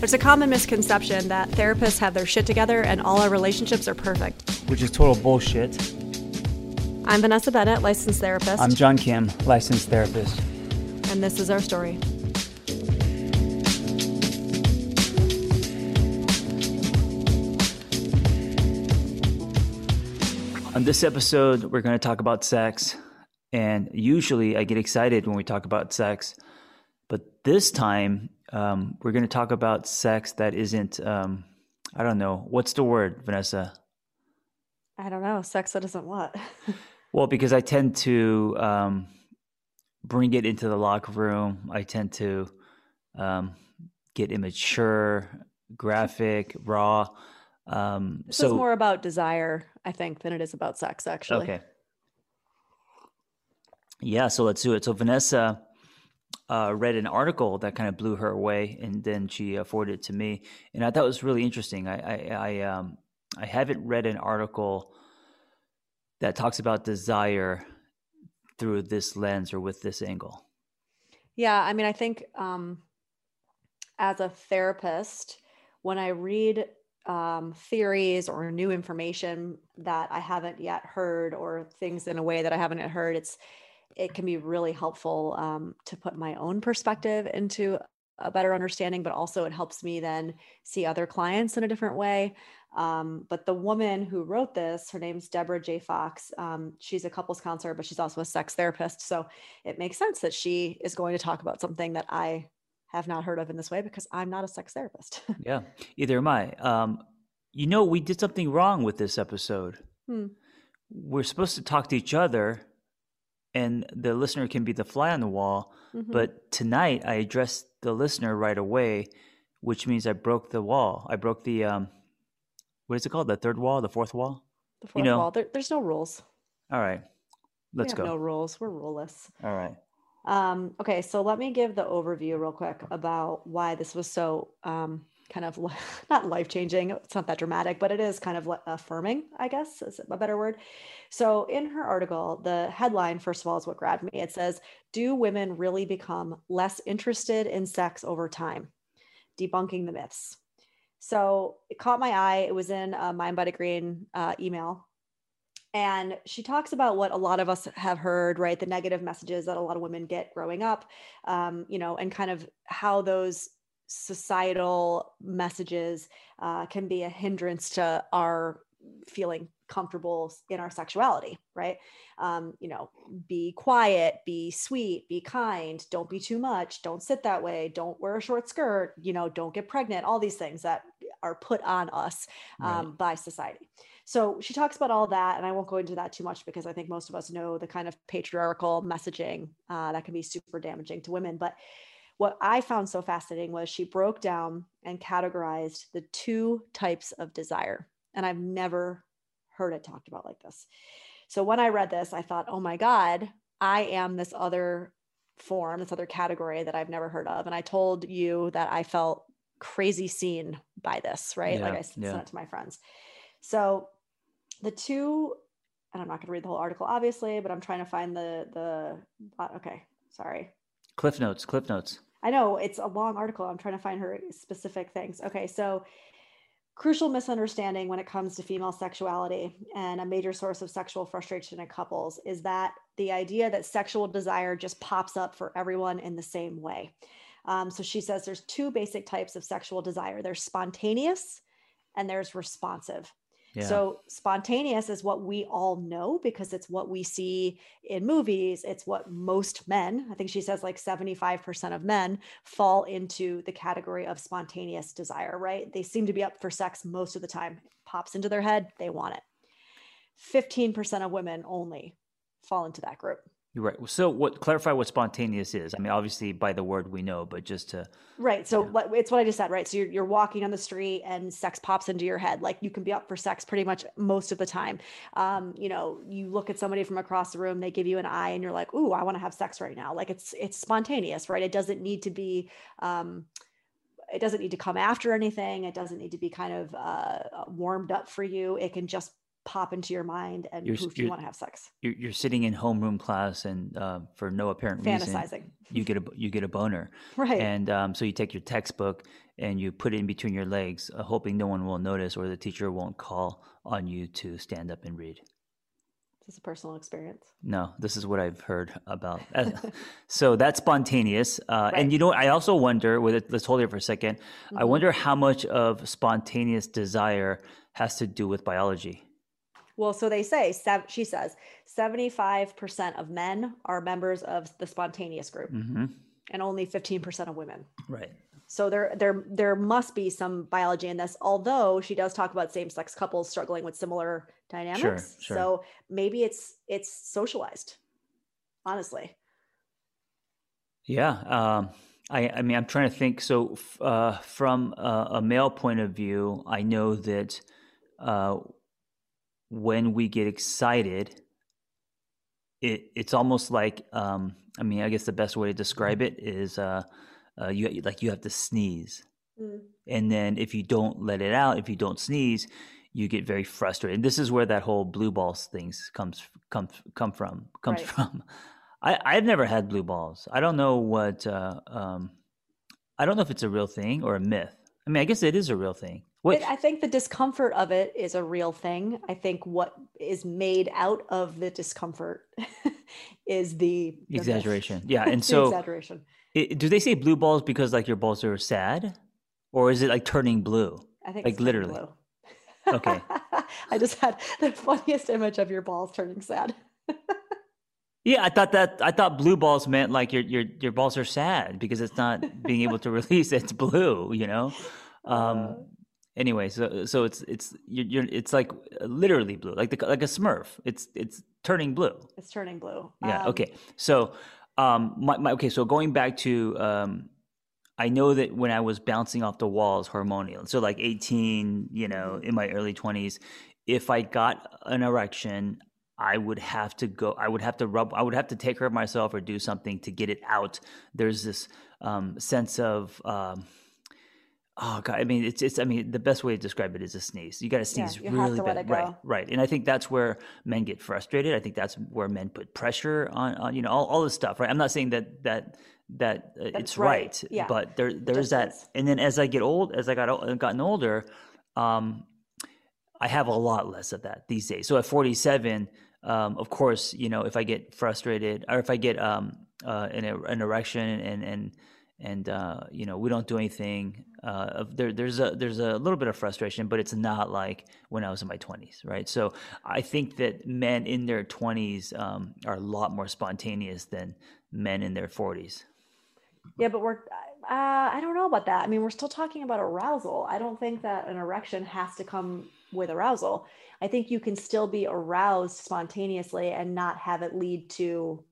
There's a common misconception that therapists have their shit together and all our relationships are perfect. which is total bullshit. I'm Vanessa Bennett, licensed therapist, I'm John Kim, licensed therapist. and this is our story. On this episode, we're going to talk about sex. And usually I get excited when we talk about sex. But this time, um, we're going to talk about sex that isn't, um, I don't know, what's the word, Vanessa? I don't know, sex that isn't what? Well, because I tend to um, bring it into the locker room. I tend to um, get immature, graphic, raw. Um, this so is more about desire, I think, than it is about sex, actually. Okay. Yeah, so let's do it. So Vanessa uh, read an article that kind of blew her away, and then she uh, forwarded it to me, and I thought it was really interesting. I I I, um, I haven't read an article that talks about desire through this lens or with this angle. Yeah, I mean, I think um, as a therapist, when I read um, theories or new information that I haven't yet heard, or things in a way that I haven't heard, it's it can be really helpful um, to put my own perspective into a better understanding, but also it helps me then see other clients in a different way. Um, but the woman who wrote this, her name's Deborah J. Fox. Um, she's a couples counselor, but she's also a sex therapist. So it makes sense that she is going to talk about something that I have not heard of in this way because I'm not a sex therapist. Yeah, either am I. Um, you know, we did something wrong with this episode. Hmm. We're supposed to talk to each other, and the listener can be the fly on the wall. Mhm. But tonight, I addressed the listener right away, which means I broke the wall. I broke the um, what is it called? The third wall, the fourth wall. the fourth know- wall, there, there's no rules. All right, let's go. No rules. We're ruleless. All right. Um, okay, so let me give the overview real quick about why this was so um, kind of not life changing. It's not that dramatic, but it is kind of affirming, I guess is a better word. So, in her article, the headline, first of all, is what grabbed me. It says, Do women really become less interested in sex over time? Debunking the myths. So, it caught my eye. It was in a Mind Body Green uh, email and she talks about what a lot of us have heard right the negative messages that a lot of women get growing up um, you know and kind of how those societal messages uh, can be a hindrance to our feeling comfortable in our sexuality right um, you know be quiet be sweet be kind don't be too much don't sit that way don't wear a short skirt you know don't get pregnant all these things that are put on us um, by society so she talks about all that, and I won't go into that too much because I think most of us know the kind of patriarchal messaging uh, that can be super damaging to women. But what I found so fascinating was she broke down and categorized the two types of desire. And I've never heard it talked about like this. So when I read this, I thought, oh my God, I am this other form, this other category that I've never heard of. And I told you that I felt crazy seen by this, right? like I I s- yeah. sent it to my friends. So the two, and I'm not going to read the whole article, obviously, but I'm trying to find the the. uh, Okay, sorry. Cliff notes. Cliff notes. I know it's a long article. I'm trying to find her specific things. Okay, so crucial misunderstanding when it comes to female sexuality and a major source of sexual frustration in couples is that the idea that sexual desire just pops up for everyone in the same way. Um, so she says there's two basic types of sexual desire there's spontaneous and there's responsive. Yeah. So spontaneous is what we all know because it's what we see in movies. It's what most men, I think she says like 75% of men fall into the category of spontaneous desire, right? They seem to be up for sex most of the time. It pops into their head, they want it. 15% of women only fall into that group. You're right. So, what clarify what spontaneous is? I mean, obviously by the word we know, but just to right. So, you know. it's what I just said, right? So, you're, you're walking on the street and sex pops into your head. Like you can be up for sex pretty much most of the time. Um, you know, you look at somebody from across the room, they give you an eye, and you're like, "Ooh, I want to have sex right now." Like it's it's spontaneous, right? It doesn't need to be. Um, it doesn't need to come after anything. It doesn't need to be kind of uh, warmed up for you. It can just pop into your mind and you're, poof, you want to have sex. You're, you're sitting in homeroom class and uh, for no apparent reason, fantasizing. You get a you get a boner, right? And um, so you take your textbook and you put it in between your legs, uh, hoping no one will notice or the teacher won't call on you to stand up and read. This is this a personal experience? No, this is what I've heard about. so that's spontaneous. Uh, right. And you know, I also wonder. With it, let's hold it for a 2nd mm-hmm. I wonder how much of spontaneous desire has to do with biology. Well, so they say, she says, 75% of men are members of the spontaneous group mm-hmm. and only 15% of women. Right. So there, there, there must be some biology in this, although she does talk about same-sex couples struggling with similar dynamics. Sure, sure. So maybe it's, it's socialized, honestly. Yeah. Um, I, I mean, I'm trying to think. So, uh, from a, a, male point of view, I know that uh, when we get excited, it it's almost like um, I mean, I guess the best way to describe it is uh, uh, you like you have to sneeze, mm. and then if you don't let it out, if you don't sneeze, you get very frustrated. And this is where that whole blue balls things comes comes come from comes right. from. I I've never had blue balls. I don't know what uh, um, I don't know if it's a real thing or a myth. I mean, I guess it is a real thing. I think the discomfort of it is a real thing. I think what is made out of the discomfort is the, the exaggeration. Yeah, and so exaggeration. It, do they say blue balls because like your balls are sad, or is it like turning blue? I think like literally. Blue. okay. I just had the funniest image of your balls turning sad. yeah, I thought that I thought blue balls meant like your your your balls are sad because it's not being able to release. It's blue, you know. Um, uh, anyway, so so it's it's you're, you're it's like literally blue, like the like a Smurf. It's it's turning blue. It's turning blue. Yeah. Um, okay. So, um, my, my okay. So going back to um, I know that when I was bouncing off the walls hormonal, so like 18, you know, mm-hmm. in my early 20s, if I got an erection, I would have to go, I would have to rub, I would have to take care of myself or do something to get it out. There's this um, sense of, um, Oh god, I mean it's it's I mean the best way to describe it is a sneeze. You got to sneeze yeah, really bad, right? Right, and I think that's where men get frustrated. I think that's where men put pressure on on you know all, all this stuff, right? I'm not saying that that that uh, it's right, right yeah. but there there's that. And then as I get old, as I got gotten older, um, I have a lot less of that these days. So at 47, um, of course, you know if I get frustrated or if I get um, uh, an, an erection and and and uh, you know we don't do anything. Uh, there, there's a there's a little bit of frustration, but it's not like when I was in my 20s, right? So I think that men in their 20s um, are a lot more spontaneous than men in their 40s. Yeah, but we're uh, I don't know about that. I mean, we're still talking about arousal. I don't think that an erection has to come with arousal. I think you can still be aroused spontaneously and not have it lead to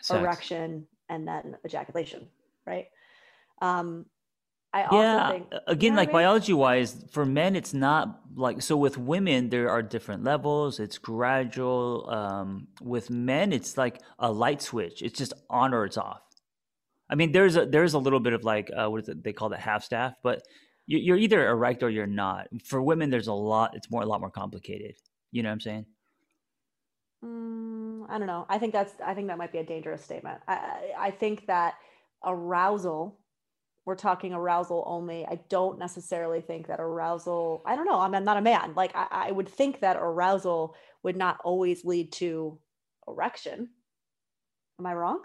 Sex. erection and then ejaculation, right? Um, I also yeah, think, again, like I mean? biology wise, for men, it's not like so. With women, there are different levels. It's gradual. Um, with men, it's like a light switch. It's just on or it's off. I mean, there's a there's a little bit of like uh, what is it? They call it half staff, but you're either erect or you're not. For women, there's a lot. It's more a lot more complicated. You know what I'm saying? Mm, I don't know. I think that's. I think that might be a dangerous statement. I I think that arousal we're talking arousal only. I don't necessarily think that arousal, I don't know, I'm, not a man. Like I, I would think that arousal would not always lead to erection. Am I wrong?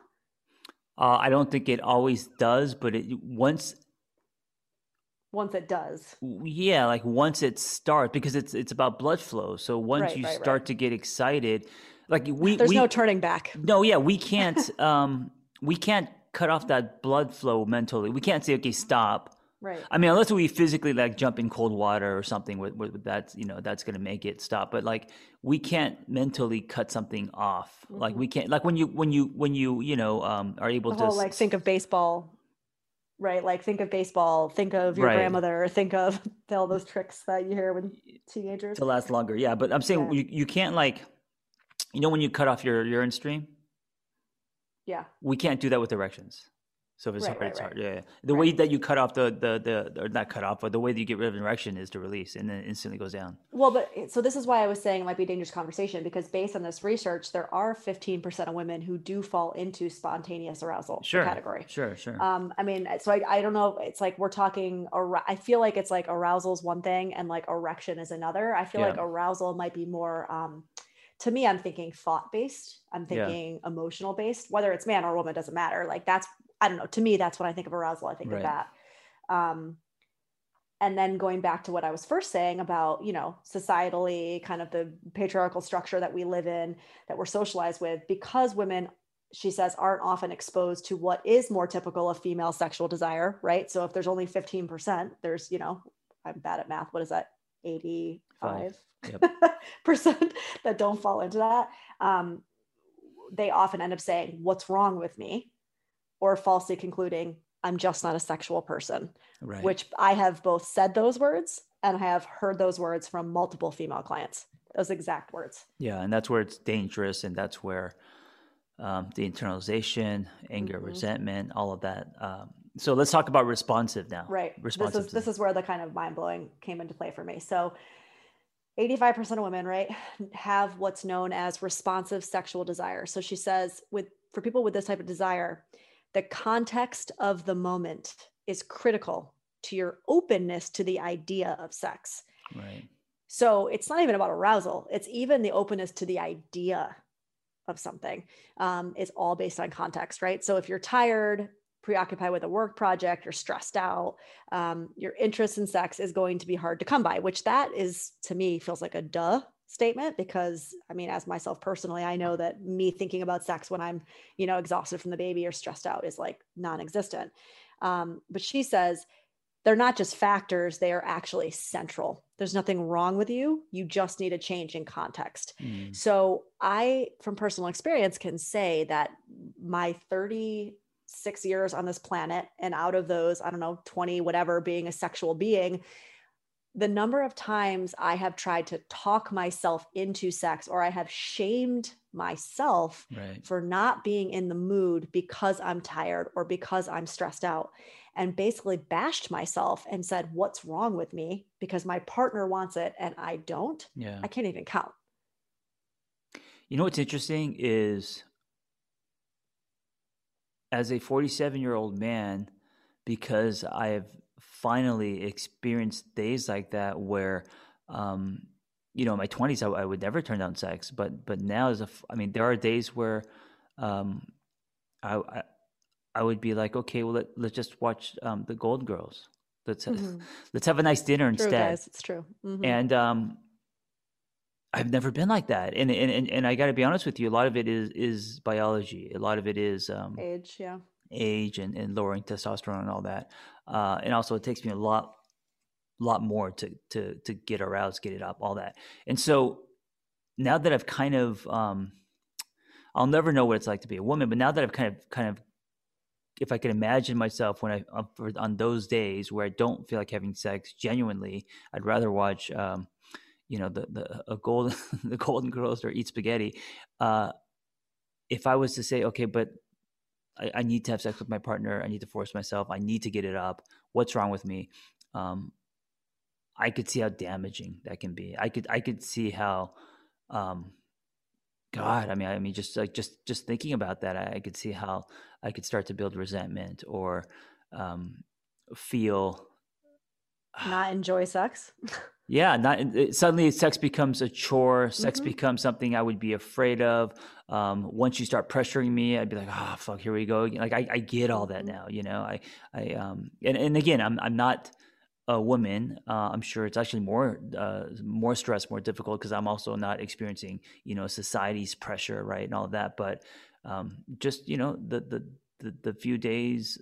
Uh, I don't think it always does, but it once once it does. Yeah, like once it starts because it's it's about blood flow. So once Right, you right, start right. to get excited, like we There's we, no turning back. No, yeah, we can't um we can't cut off that blood flow mentally. We can't say okay, stop. Right. I mean, unless we physically like jump in cold water or something, where, where that's you know that's gonna make it stop. But like we can't mentally cut something off. Like we can't like when you when you when you you know um are able the to whole like think of baseball right like think of baseball think of your Right. grandmother think of all those tricks that you hear with teenagers to last longer. Yeah, but I'm saying Yeah. you you can't like you know when you cut off your urine stream, yeah we can't do that with erections. So if it's Right, hard, right, it's right. hard. Yeah, yeah. The way that you cut off the, the the or not cut off, but the way that you get rid of an erection is to release, and then it instantly goes down. well but so this is why i was saying it might be a dangerous conversation because based on this research there are 15% of women who do fall into spontaneous arousal Sure, category Sure, sure. um i mean so I, I don't know it's like we're talking i feel like it's like arousal is one thing and like erection is another i feel Yeah. like arousal might be more um to me i'm thinking thought based i'm Yeah. thinking emotional based whether it's man or woman doesn't matter like that's i don't know to me that's when i think of arousal i think Right. of that um and then going back to what i was first saying about you know societally kind of the patriarchal structure that we live in that we're socialized with because women she says aren't often exposed to what is more typical of female sexual desire right so if there's only 15% there's you know i'm bad at math what is that 85 Yep. percent that don't fall into that um, they often end up saying what's wrong with me or falsely concluding i'm just not a sexual person right. which I have both said those words and I have heard those words from multiple female clients. Those exact words. Yeah, and that's where it's dangerous, and that's where um, the internalization, anger, Mhm. resentment, all of that. Um, so let's talk about responsive now. Right. This is this is where the kind of mind blowing came into play for me. So 85% of women, right, have what's known as responsive sexual desire. So she says with for people with this type of desire, the context of the moment is critical to your openness to the idea of sex. right. So it's not even about arousal. It's even the openness to the idea of something um, is all based on context, right? So if you're tired, preoccupied with a work project, you're stressed out, um, your interest in sex is going to be hard to come by, which that is to me feels like a duh statement because I mean, as myself personally, I know that me thinking about sex when I'm, you know, exhausted from the baby or stressed out is like non-existent. Um, but she says they're not just factors, they are actually central. There's nothing wrong with you. You just need a change in context. Mm. So, I, from personal experience, can say that my 36 years on this planet, and out of those, I don't know, 20, whatever, being a sexual being, the number of times I have tried to talk myself into sex or I have shamed myself Right. for not being in the mood because I'm tired or because I'm stressed out and basically bashed myself and said, What's wrong with me? Because my partner wants it and I don't. Yeah. I can't even count. You know what's interesting is as a 47 year old man, because I have finally experienced days like that where, um, you know, in my 20s, I, I would never turn down sex, but but now as a, I mean, there are days where, um, I, I I would be like, okay, well, let, let's just watch um, the Gold Girls. Let's Mhm. let's have a nice dinner True, instead guys. It's true. Mhm. and um i've never been like that and and and, and i got to be honest with you a lot of it is is biology a lot of it is um Age, yeah. age and, and lowering testosterone and all that uh and also it takes me a lot lot more to to to get aroused get it up all that and so now that i've kind of um i'll never know what it's like to be a woman but now that i've kind of kind of if I could imagine myself when I uh, for, on those days where I don't feel like having sex genuinely, I'd rather watch, um, you know, the the a golden the Golden Girls or eat spaghetti. Uh, if I was to say, okay, but I, I need to have sex with my partner, I need to force myself, I need to get it up. What's wrong with me? Um, I could see how damaging that can be. I could I could see how. Um, God, I mean, I mean, just like just just thinking about that, I, I could see how I could start to build resentment or um, feel not enjoy sex. yeah, not it, suddenly sex becomes a chore. Sex Mm-hmm. becomes something I would be afraid of. Um, once you start pressuring me, I'd be like, "Ah, fuck, here we go." again." Like I, I get all that Mhm. now. You know, I, I, um, and and again, I'm I'm not a woman. Uh, I'm sure it's actually more uh, more stress, more difficult because I'm also not experiencing you know society's pressure, right, and all of that. But um, just you know the the the, the few days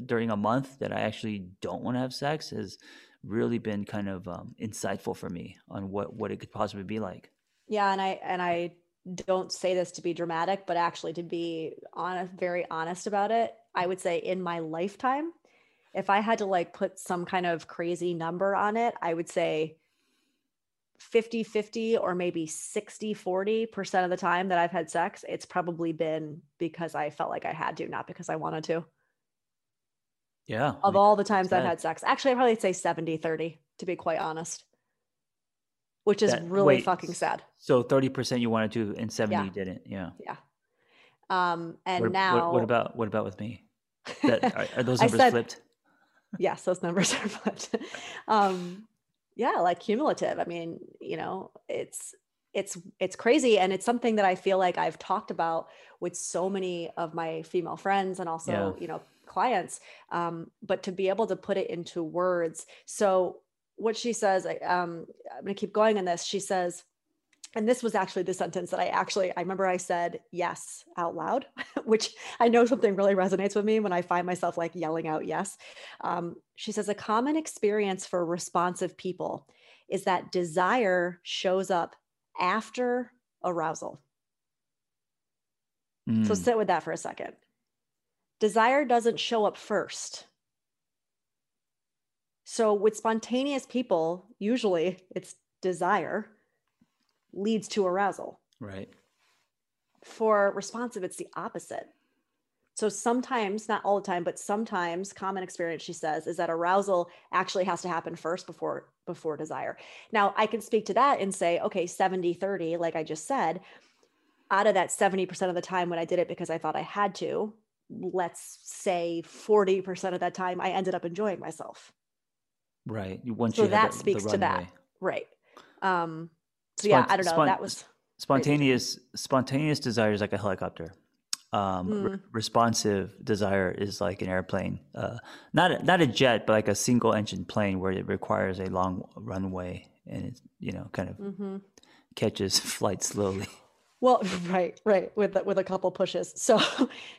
during a month that I actually don't want to have sex has really been kind of um, insightful for me on what what it could possibly be like. Yeah, and I and I don't say this to be dramatic, but actually to be honest, very honest about it. I would say in my lifetime, if I had to like put some kind of crazy number on it, I would say 50 50 or maybe 60 40% of the time that I've had sex, it's probably been because I felt like I had to, not because I wanted to. Yeah, Of all the times I've had sex, actually, I'd probably say 70 30, to be quite honest, which is That- really wait, fucking sad. So thirty percent you wanted to, and seventy Yeah. you didn't. Yeah. Yeah. Um, and what, what- now, what, about what about with me? That, are, are those numbers said- flipped? yes, those numbers are flipped. um, yeah, like cumulative. I mean, you know, it's it's it's crazy, and it's something that I feel like I've talked about with so many of my female friends and also Yeah. you know clients. Um, but to be able to put it into words, so what she says, I- um, I'm going to keep going in this. She says. And this was actually the sentence that I actually, I remember I said yes out loud, which I know something really resonates with me when I find myself like yelling out yes. Um, she says, a common experience for responsive people is that desire shows up after arousal. So Mm, sit with that for a second. Desire doesn't show up first. So with spontaneous people, usually it's desire leads to arousal. right. For responsive, it's the opposite. So sometimes, not all the time, but sometimes common experience, she says, is that arousal actually has to happen first before before desire. Now I can speak to that and say, okay, 70, 30, like I just said, out of that 70% of the time when I did it because I thought I had to, let's say 40% of that time I ended up enjoying myself. Right. You- Once So you that the- the speaks to that. Right. Um so yeah, I don't know. spont- that was spontaneous spontaneous desire is like a helicopter um, Hmm. re- responsive desire is like an airplane uh, not a, not a jet but like a single engine plane where it requires a long runway and it you know kind of Mhm. catches flight slowly Well, right, right, with with a couple pushes. So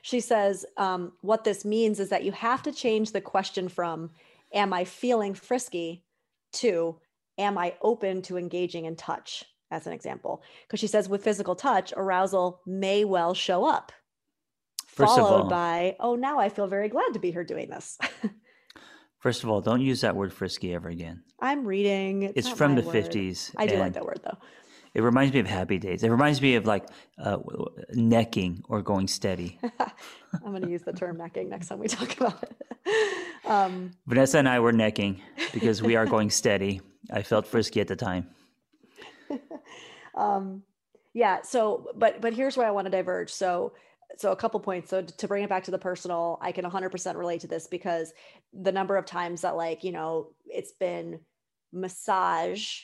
she says, um, what this means is that you have to change the question from "Am I feeling frisky?" to "Am I open to engaging in touch?" As an example, because she says with physical touch, arousal may well show up, First followed all- by "Oh, now I feel very glad to be here doing this." first of all don't use that word frisky ever again I'm reading. it's not from the word. 50s I do like that word though. It reminds me of happy days. It reminds me of like uh, necking or going steady. I'm going to use the term necking next time we talk about it. Um, vanessa and i were necking because we are going steady. I felt frisky at the time. Um yeah so but but here's where i want to diverge. So so a couple points. So to bring it back to the personal i can 100% relate to this because the number of times that like you know it's been massage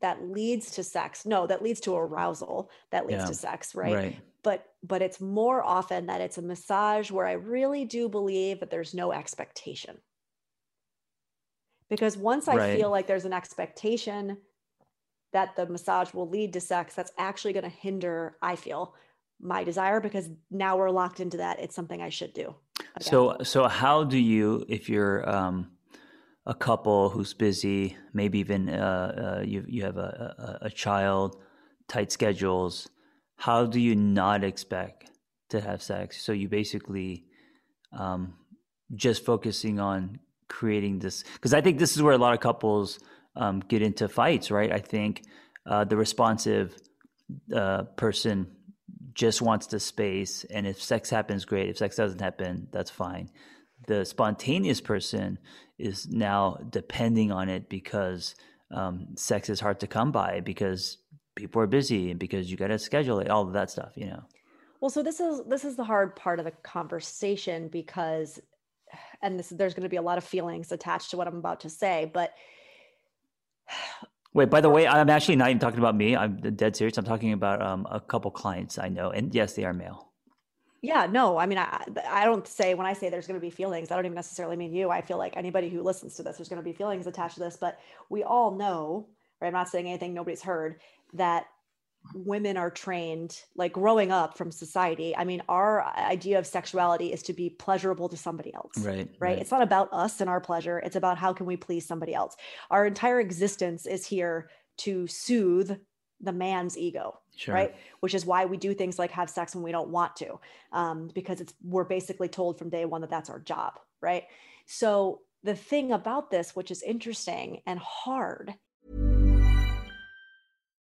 that leads to sex no that leads to arousal that leads Yeah. to sex right? right but but it's more often that it's a massage where i really do believe that there's no expectation because once i Right. feel like there's an expectation that the massage will lead to sex that's actually going to hinder i feel my desire because now we're locked into that it's something i should do again. So, so how do you, if you're um, a couple who's busy, maybe even uh, uh, you you have a, a a child, tight schedules, how do you not expect to have sex? So you basically um, just focusing on creating this because I think this is where a lot of couples um, get into fights, right? I think uh, the responsive uh, person just wants the space, and if sex happens, great. If sex doesn't happen, that's fine. The spontaneous person is now depending on it because um, sex is hard to come by because people are busy and because you got to schedule it, all of that stuff, you know. Well, so this is this is the hard part of the conversation because and this there's going to be a lot of feelings attached to what I'm about to say, but Wait, by the way, I'm actually not even talking about me. I'm dead serious. I'm talking about um, a couple clients I know, and yes, they are male. Yeah, no, I mean, I, I don't say when I say there's going to be feelings, I don't even necessarily mean you. I feel like anybody who listens to this, there's going to be feelings attached to this, but we all know, right? I'm not saying anything nobody's heard that women are trained like growing up from society i mean our idea of sexuality is to be pleasurable to somebody else right, right right. it's not about us and our pleasure it's about how can we please somebody else our entire existence is here to soothe the man's ego Sure. right which is why we do things like have sex when we don't want to um, because it's we're basically told from day one that that's our job right so the thing about this which is interesting and hard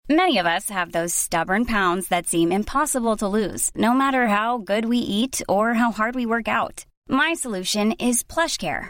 Many of us have those stubborn pounds that seem impossible to lose, no matter how good we eat or how hard we work out. My solution is PlushCare.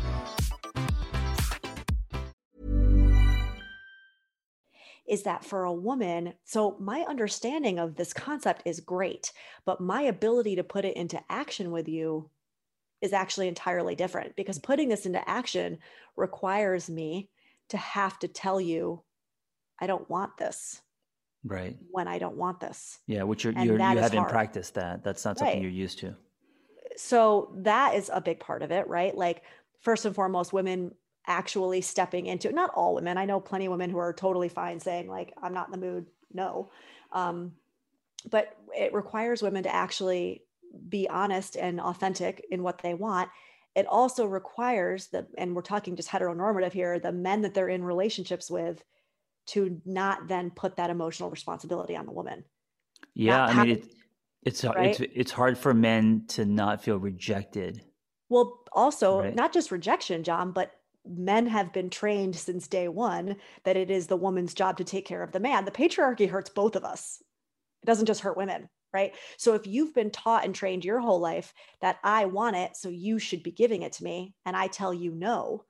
Is that for a woman so my understanding of this concept is great but my ability to put it into action with you is actually entirely different because mm. putting this into action requires me to have to tell you i don't want this Right. when i don't want this Yeah, which you're, you're you haven't hard. practiced that. That's not something Right. you're used to. so that is a big part of it right like first and foremost women actually stepping into not all women. I know plenty of women who are totally fine saying like i'm not in the mood. No. Um, but it requires women to actually be honest and authentic in what they want. It also requires the and we're talking just heteronormative here the men that they're in relationships with to not then put that emotional responsibility on the woman. Yeah, I mean it, it, it's it's it's hard for men to not feel rejected. Well, also Right. not just rejection, John, but men have been trained since day one that it is the woman's job to take care of the man. The patriarchy hurts both of us. It doesn't just hurt women, right? So if you've been taught and trained your whole life that I want it, so you should be giving it to me, and I tell you no,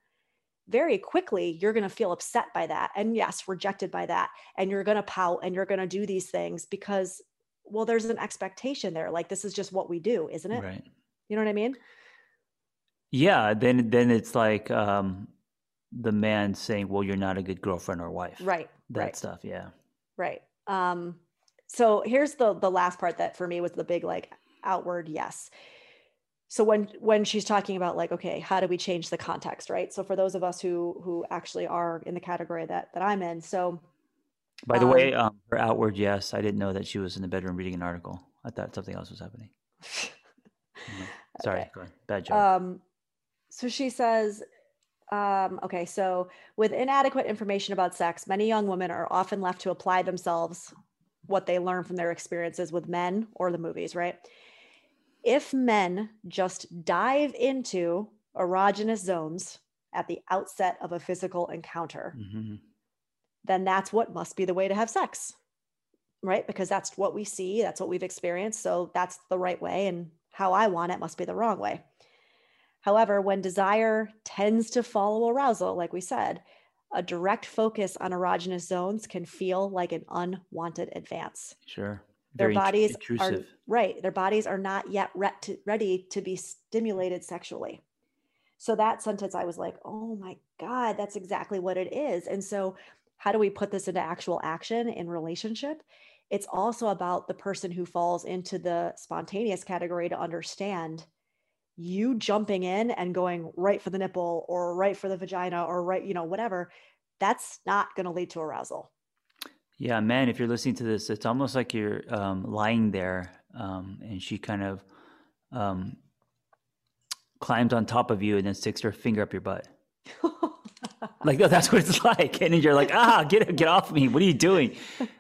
very quickly you're going to feel upset by that. And yes, rejected by that. And you're going to pout and you're going to do these things because, well, there's an expectation there. Like, this is just what we do, isn't it? Right. You know what I mean? Yeah, then then it's like um the man saying, "Well, you're not a good girlfriend or wife." Right. That right. stuff, yeah. Right. Um, so here's the the last part that for me was the big like outward yes. So when when she's talking about like, okay, how do we change the context, right? So for those of us who who actually are in the category that that I'm in, so By the Um, way, um, her outward yes, I didn't know that she was in the bedroom reading an article. I thought something else was happening. Mhm. Sorry, Okay. go ahead. Bad joke. Um, so she says, um, okay, so with inadequate information about sex, many young women are often left to apply themselves what they learn from their experiences with men or the movies, right? If men just dive into erogenous zones at the outset of a physical encounter, hmm then that's what must be the way to have sex, right? Because that's what we see, that's what we've experienced. So that's the right way. And how I want it must be the wrong way. However, when desire tends to follow arousal, like we said, a direct focus on erogenous zones can feel like an unwanted advance. Sure. Their Very intru- bodies are intrusive. right. Their bodies are not yet re- ready to be stimulated sexually. So that sentence, I was like, oh my God, that's exactly what it is. And so, how do we put this into actual action in relationship? It's also about the person who falls into the spontaneous category to understand you jumping in and going right for the nipple or right for the vagina or right, you know, whatever. That's not going to lead to arousal. Yeah, man, if you're listening to this, it's almost like you're um, lying there um, and she kind of um, climbs on top of you and then sticks her finger up your butt. Like no, that's what it's like, and you're like, ah, get get off me! What are you doing?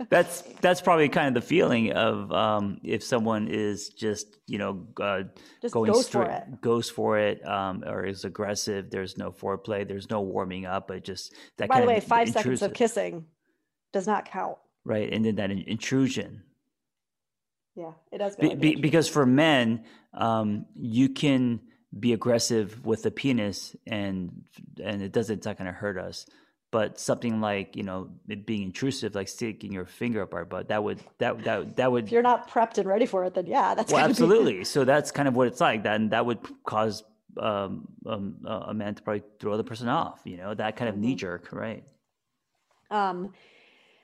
That's that's probably kind of the feeling of um, if someone is just you know uh, Just going goes straight, for it. goes for it, um, or is aggressive. There's no foreplay. There's no warming up. But just that. By kind the way, of five seconds of kissing does not count. right? And then that in- intrusion, Yeah, it does. be, be, because for men, um, you can be aggressive with the penis, and and it doesn't. It's not going to hurt us. But something like you know it being intrusive, like sticking your finger up our butt, that would that that that would If you're not prepped and ready for it, then yeah, that's well gonna be- absolutely. So that's kind of what it's like. That and that would cause um, um, a man to probably throw the person off. You know that kind of Mm-hmm. knee jerk, right? Um,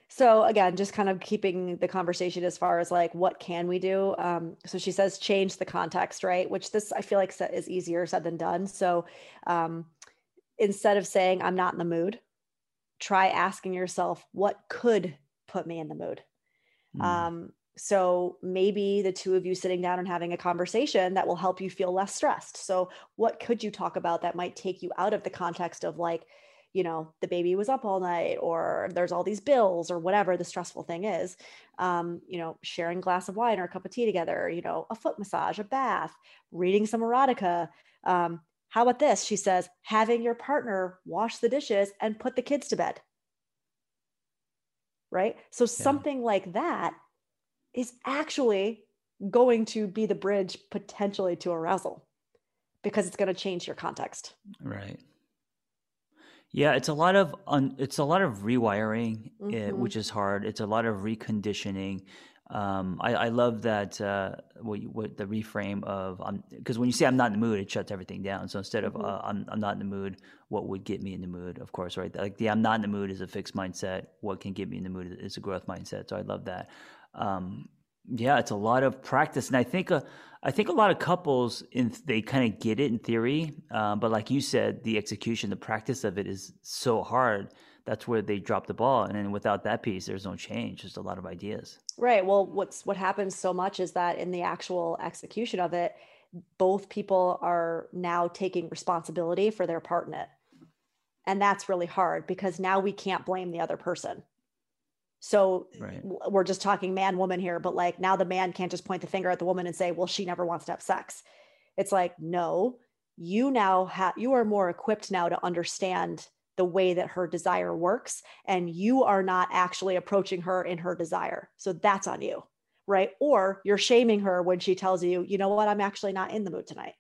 so again, just kind of keeping the conversation as far as like what can we do? Um, so she says change the context, right? Which this I feel like is easier said than done. So um, instead of saying I'm not in the mood, try asking yourself what could put me in the mood. Mm. Um, so maybe the two of you sitting down and having a conversation that will help you feel less stressed. So what could you talk about that might take you out of the context of like, you know, the baby was up all night or there's all these bills or whatever the stressful thing is. Um, you know, sharing a glass of wine or a cup of tea together, you know, a foot massage, a bath, reading some erotica. Um, how about this? She says, having your partner wash the dishes and put the kids to bed. Right. So something like that is actually going to be the bridge potentially to arousal because it's going to change your context. Right. Yeah, it's a lot of un, it's a lot of rewiring, uh, Mhm. which is hard. It's a lot of reconditioning. Um, I, I love that uh, what, you- what the reframe of because when you say I'm not in the mood, it shuts everything down. So instead of Mhm. uh, I'm I'm not in the mood, what would get me in the mood? Of course, right? Like the I'm not in the mood is a fixed mindset. What can get me in the mood is a growth mindset. So I love that. Um, yeah, it's a lot of practice, and I think uh, I think a lot of couples in they kind of get it in theory, uh, but like you said, the execution, the practice of it is so hard. That's where they drop the ball, and then without that piece, there's no change. Just a lot of ideas. Right. Well, what's what happens so much is that in the actual execution of it, both people are now taking responsibility for their part in it. And that's really hard because now we can't blame the other person. So Right. we're just talking man woman here, but like now the man can't just point the finger at the woman and say, "Well, she never wants to have sex." It's like, "No, you now have you are more equipped now to understand the way that her desire works and you are not actually approaching her in her desire. So that's on you, right? Or you're shaming her when she tells you, "You know what? I'm actually not in the mood tonight."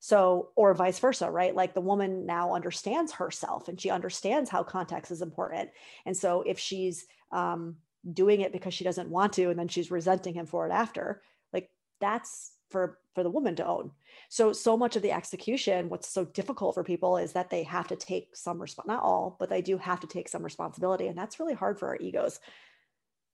So, or vice versa, right? Like the woman now understands herself and she understands how context is important. And so if she's um, doing it because she doesn't want to, and then she's resenting him for it after, like that's for for the woman to own. So so much of the execution, what's so difficult for people is that they have to take some resp not all, but they do have to take some responsibility, and that's really hard for our egos.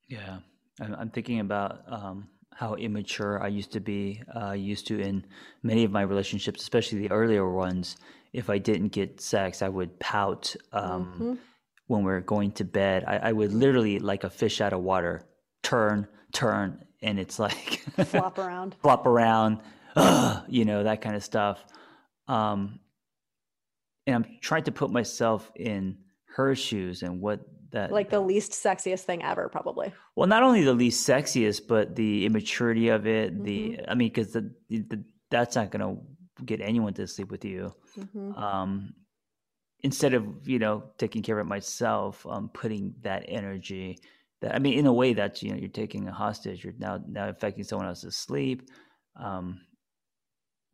Yeah, I'm, I'm thinking about um, how immature I used to be. Uh, used to in many of my relationships, especially the earlier ones. If I didn't get sex, I would pout. Um, Mhm. When we are going to bed, I, I would literally, like a fish out of water, turn, turn, and it's like Flop around. flop around, "Ugh," you know, that kind of stuff. Um, and I'm trying to put myself in her shoes and what that Like the least sexiest thing ever, probably. well, not only the least sexiest, but the immaturity of it. The I mean, because the, the, that's not going to get anyone to sleep with you. Mhm. Um, instead of you know taking care of it myself, um, putting that energy. That I mean, in a way, that's you know you're taking a hostage. You're now now affecting someone else's sleep. Um,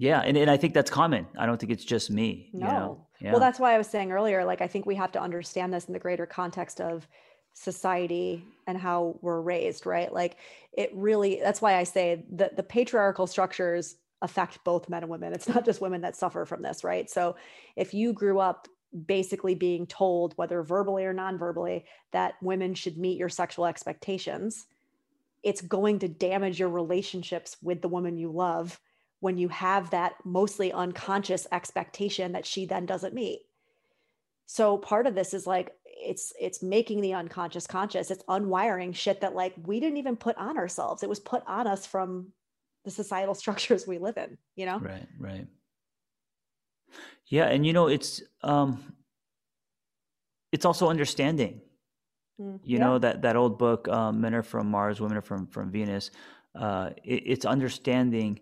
yeah, and, and I think that's common. I don't think it's just me. No. You know? Yeah. Well, that's why I was saying earlier, like, I think we have to understand this in the greater context of society and how we're raised, right? Like, it really, that's why I say that the patriarchal structures affect both men and women. It's not just women that suffer from this, right? So if you grew up basically being told, whether verbally or non verbally, that women should meet your sexual expectations, it's going to damage your relationships with the woman you love when you have that mostly unconscious expectation that she then doesn't meet. So part of this is like it's it's making the unconscious conscious. It's unwiring shit that like we didn't even put on ourselves. It was put on us from the societal structures we live in you know? Right right. Yeah and you know it's um it's also understanding. Mm, you yeah. know that that old book um, men are from mars women are from from venus uh it, it's understanding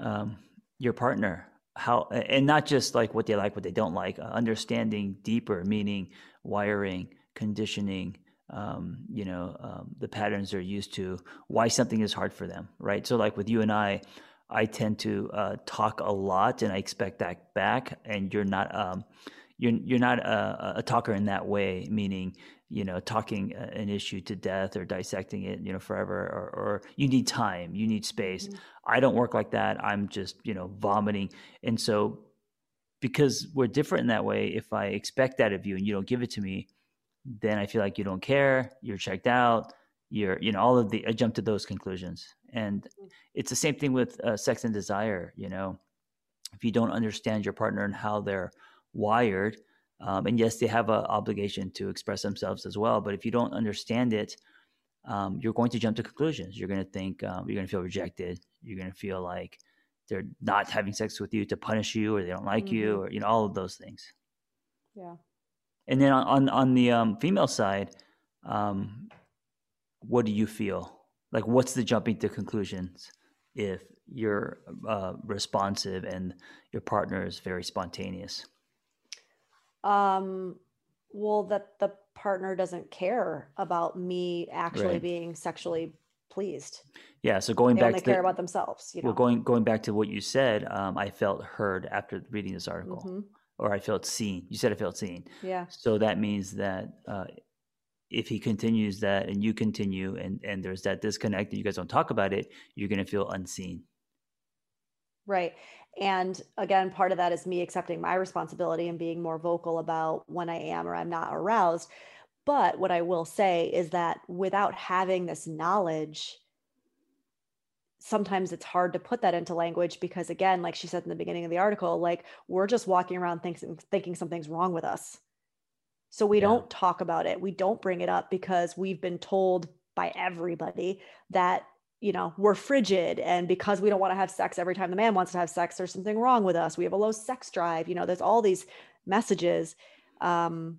um your partner how and not just like what they like what they don't like uh, understanding deeper meaning wiring conditioning um, you know um, the patterns they're used to why something is hard for them right so like with you and i i tend to uh, talk a lot and i expect that back and you're not um, you're you're not a, a, talker in that way meaning you know talking an issue to death or dissecting it you know forever or, or you need time you need space mm-hmm. I don't work like that. I'm just you know vomiting. And so because we're different in that way if i expect that of you and you don't give it to me then I feel like you don't care, you're checked out, you're, you know, all of the, I jump to those conclusions. And it's the same thing with uh, sex and desire, you know, if you don't understand your partner and how they're wired, um, and yes, they have an obligation to express themselves as well, but if you don't understand it, um, you're going to jump to conclusions. You're going to think, um, you're going to feel rejected. You're going to feel like they're not having sex with you to punish you or they don't like mm-hmm. you or, you know, all of those things. Yeah. And then on on, on the um, female side, um, what do you feel? Like, what's the jumping to conclusions if you're uh, responsive and your partner is very spontaneous? Um, well, that the partner doesn't care about me actually right. being sexually pleased. Yeah. So going they back to care the, about themselves. You know? Well, going going back to what you said, um, I felt heard after reading this article. Mm-hmm or I felt seen. You said I felt seen. Yeah. So that means that uh, if he continues that and you continue and, and there's that disconnect and you guys don't talk about it, you're going to feel unseen. Right. And again, part of that is me accepting my responsibility and being more vocal about when I am or I'm not aroused. But what I will say is that without having this knowledge, sometimes it's hard to put that into language because again like she said in the beginning of the article like we're just walking around thinking thinking something's wrong with us so we yeah. don't talk about it we don't bring it up because we've been told by everybody that you know we're frigid and because we don't want to have sex every time the man wants to have sex there's something wrong with us we have a low sex drive you know there's all these messages um,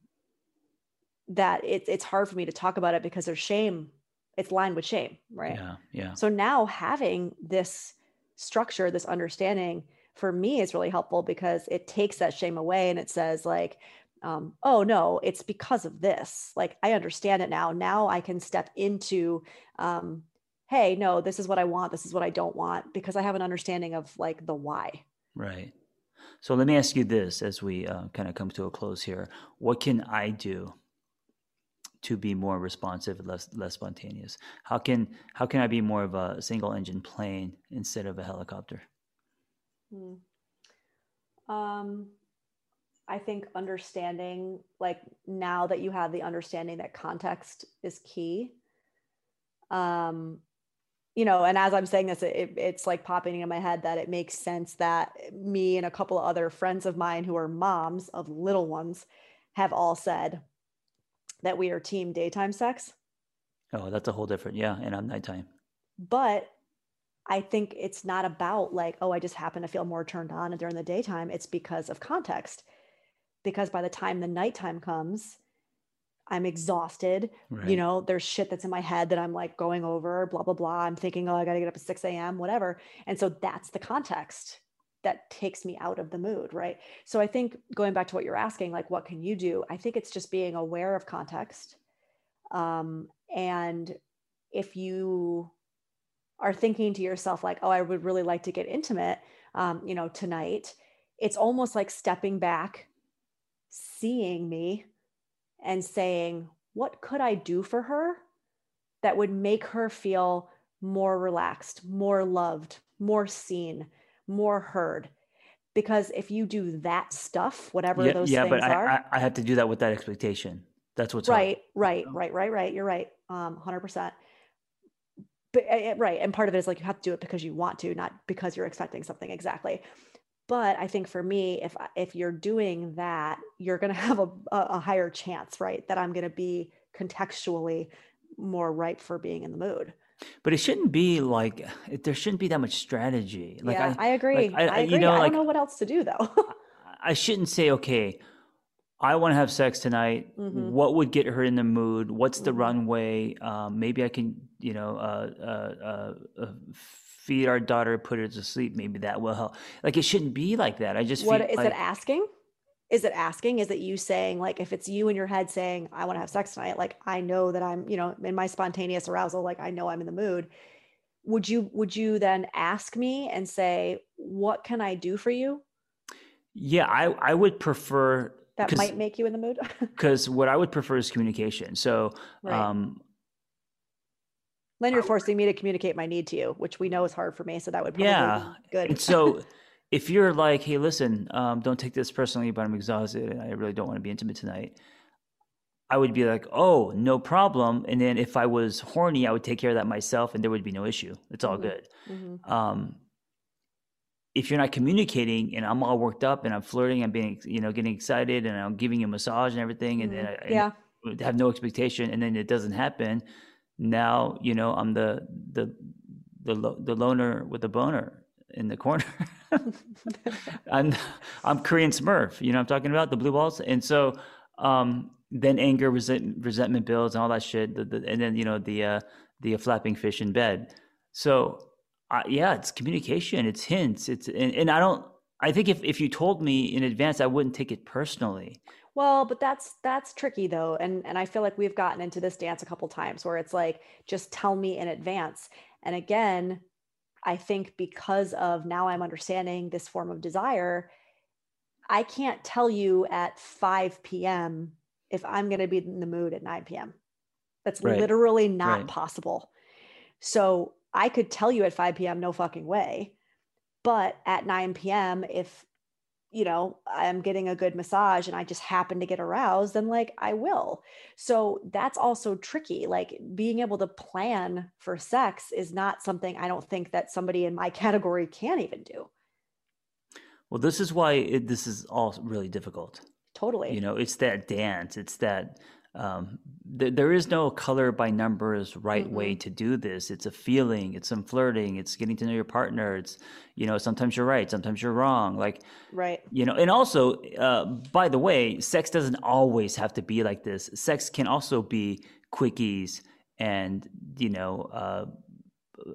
that it, it's hard for me to talk about it because there's shame it's lined with shame, right? Yeah, yeah. So now having this structure, this understanding for me is really helpful because it takes that shame away and it says like, um, oh no, it's because of this. Like I understand it now. Now I can step into, um, hey, no, this is what I want. This is what I don't want because I have an understanding of like the why. Right. So let me ask you this as we uh, kind of come to a close here. What can I do to be more responsive and less less spontaneous? How can how can I be more of a single engine plane instead of a helicopter? Hmm. Um, I think understanding, like now that you have the understanding that context is key. Um, you know, and as I'm saying this, it, it's like popping in my head that it makes sense that me and a couple of other friends of mine who are moms of little ones have all said, that we are team daytime sex. Oh, that's a whole different, yeah. And I'm nighttime. But I think it's not about like, oh, I just happen to feel more turned on during the daytime. It's because of context. Because by the time the nighttime comes, I'm exhausted. Right. You know, there's shit that's in my head that I'm like going over, blah, blah, blah. I'm thinking, oh, I got to get up at 6 a.m., whatever. And so that's the context that takes me out of the mood, right? So I think going back to what you're asking, like what can you do? I think it's just being aware of context. Um, and if you are thinking to yourself like, oh, I would really like to get intimate, um, you know, tonight, it's almost like stepping back, seeing me, and saying, what could I do for her that would make her feel more relaxed, more loved, more seen? more heard? Because if you do that stuff whatever yeah, those yeah, things but I, are I, I have to do that with that expectation. That's what's right hard. right right right right you're right. Um 100% but uh, right. And part of it is like you have to do it because you want to not because you're expecting something. Exactly but i think for me if if you're doing that you're going to have a, a higher chance right that i'm going to be contextually more ripe for being in the mood but it shouldn't be like there shouldn't be that much strategy like yeah i, I agree like, I, I, agree. you know, I don't know what else to do though i shouldn't say okay I want to have sex tonight. Mm-hmm. What would get her in the mood? What's the mm-hmm. runway? Um, maybe I can, you know, uh, uh, uh, feed our daughter, put her to sleep. Maybe that will help. Like it shouldn't be like that. I just what is like, it asking? Is it asking? Is it you saying like if it's you in your head saying I want to have sex tonight? Like I know that I'm, you know, in my spontaneous arousal, like I know I'm in the mood. Would you would you then ask me and say what can I do for you? Yeah, I I would prefer that might make you in the mood? Because what I would prefer is communication. So, right. um, then you're forcing me to communicate my need to you, which we know is hard for me. So that would probably yeah. be good. And so if you're like, hey, listen, um, don't take this personally, but I'm exhausted and I really don't want to be intimate tonight. I would be like, oh, no problem. And then if I was horny, I would take care of that myself and there would be no issue. It's all mm-hmm. good. Mm-hmm. Um, if you're not communicating and I'm all worked up and I'm flirting, I'm being, you know, getting excited and I'm giving you a massage and everything, and mm-hmm. then I yeah. have no expectation, and then it doesn't happen. Now, you know, I'm the the the the loner with the boner in the corner. I'm I'm Korean Smurf. You know, I'm talking about the blue balls, and so um, then anger, resent, resentment builds, and all that shit. The, the, and then you know the uh, the flapping fish in bed. So uh, yeah, it's communication. It's hints. It's and, and I don't. I think if if you told me in advance, I wouldn't take it personally. Well, but that's that's tricky though, and and I feel like we've gotten into this dance a couple times where it's like just tell me in advance. And again, I think because of now I'm understanding this form of desire, I can't tell you at 5 p.m. if I'm going to be in the mood at 9 p.m. That's right. literally not right. possible. So I could tell you at 5 p.m., no fucking way. But at 9 p.m., if you know, I'm getting a good massage and I just happen to get aroused, then like I will. So that's also tricky. Like being able to plan for sex is not something I don't think that somebody in my category can even do. Well, this is why it, this is all really difficult. Totally. You know, it's that dance, it's that um, th- there is no color by numbers right mm-hmm. way to do this. It's a feeling, it's some flirting, it's getting to know your partner. It's, you know, sometimes you're right, sometimes you're wrong. Like, right. You know, and also, uh, by the way, sex doesn't always have to be like this. Sex can also be quickies and, you know, uh,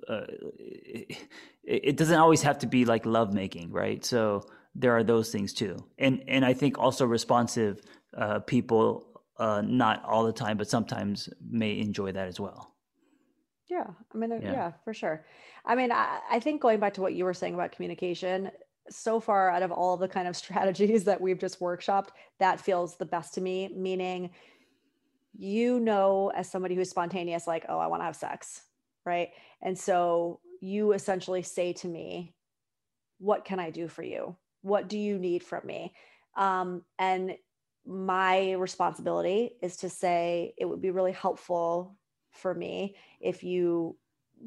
uh, it, it doesn't always have to be like lovemaking, right? So there are those things too, and and I think also responsive uh, people uh, not all the time, but sometimes may enjoy that as well. Yeah, I mean, yeah, yeah for sure. I mean, I, I, think going back to what you were saying about communication, so far out of all the kind of strategies that we've just workshopped, that feels the best to me. Meaning, you know, as somebody who's spontaneous, like, oh, I want to have sex, right? And so you essentially say to me, "What can I do for you? What do you need from me?" Um, and my responsibility is to say it would be really helpful for me if you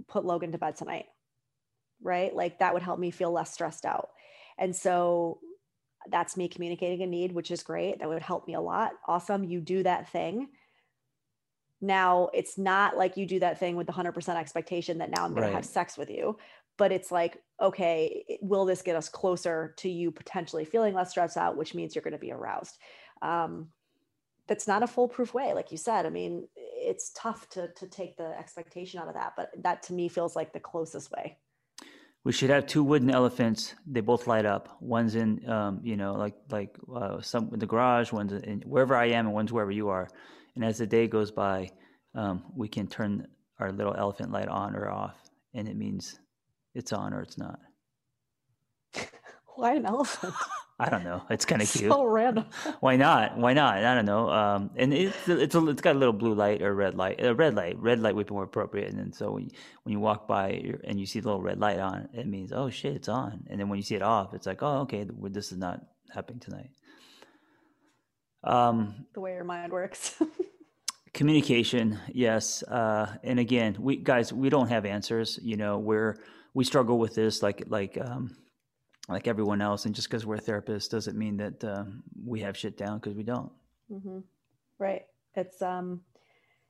put Logan to bed tonight. Right? Like that would help me feel less stressed out. And so that's me communicating a need, which is great. That would help me a lot. Awesome. You do that thing. Now, it's not like you do that thing with the 100% expectation that now I'm going right. to have sex with you, but it's like, okay, will this get us closer to you potentially feeling less stressed out, which means you're going to be aroused? Um, that's not a foolproof way like you said. I mean it's tough to to take the expectation out of that but that to me feels like the closest way. We should have two wooden elephants. They both light up. One's in um, you know like like uh, some in the garage one's in wherever i am and one's wherever you are. And as the day goes by um, we can turn our little elephant light on or off and it means it's on or it's not. Why an elephant I don't know. It's kind of cute. So random. Why not? Why not? I don't know. Um, and it's it's a, it's got a little blue light or red light. A red light. Red light would be more appropriate. And then so when you, when you walk by and you see the little red light on, it means oh shit, it's on. And then when you see it off, it's like oh okay, this is not happening tonight. Um, the way your mind works. communication, yes. Uh, and again, we guys, we don't have answers. You know, we're we struggle with this like like. Um, like everyone else. And just because we're therapists doesn't mean that uh, we have shit down because we don't. Mm-hmm. Right. It's um,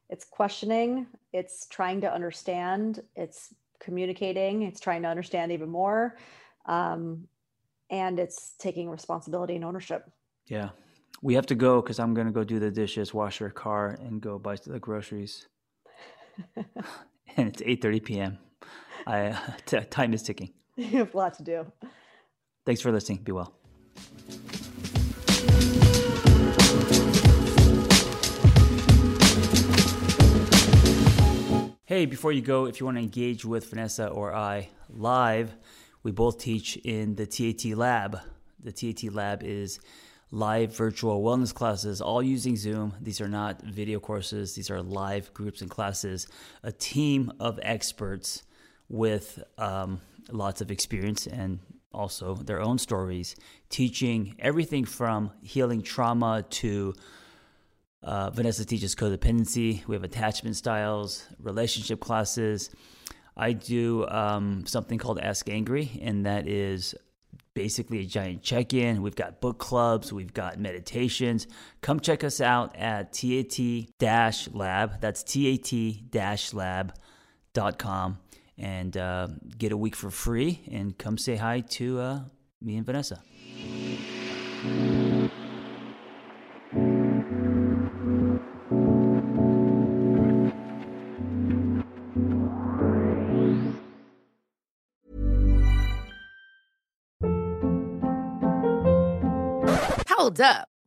it's questioning. It's trying to understand. It's communicating. It's trying to understand even more, um, and it's taking responsibility and ownership. Yeah, we have to go because I'm going to go do the dishes, wash your car, and go buy the groceries. and it's 8:30 p.m. I t- time is ticking. You have a lot to do. Thanks for listening. Be well. Hey, before you go, if you want to engage with Vanessa or I live, we both teach in the TAT Lab. The TAT Lab is live virtual wellness classes, all using Zoom. These are not video courses, these are live groups and classes. A team of experts with um, lots of experience and also their own stories, teaching everything from healing trauma to uh, Vanessa teaches codependency. We have attachment styles, relationship classes. I do um, something called Ask Angry, and that is basically a giant check in. We've got book clubs, we've got meditations. Come check us out at TAT lab. That's TAT lab.com and uh, get a week for free and come say hi to uh, me and Vanessa. Hold up.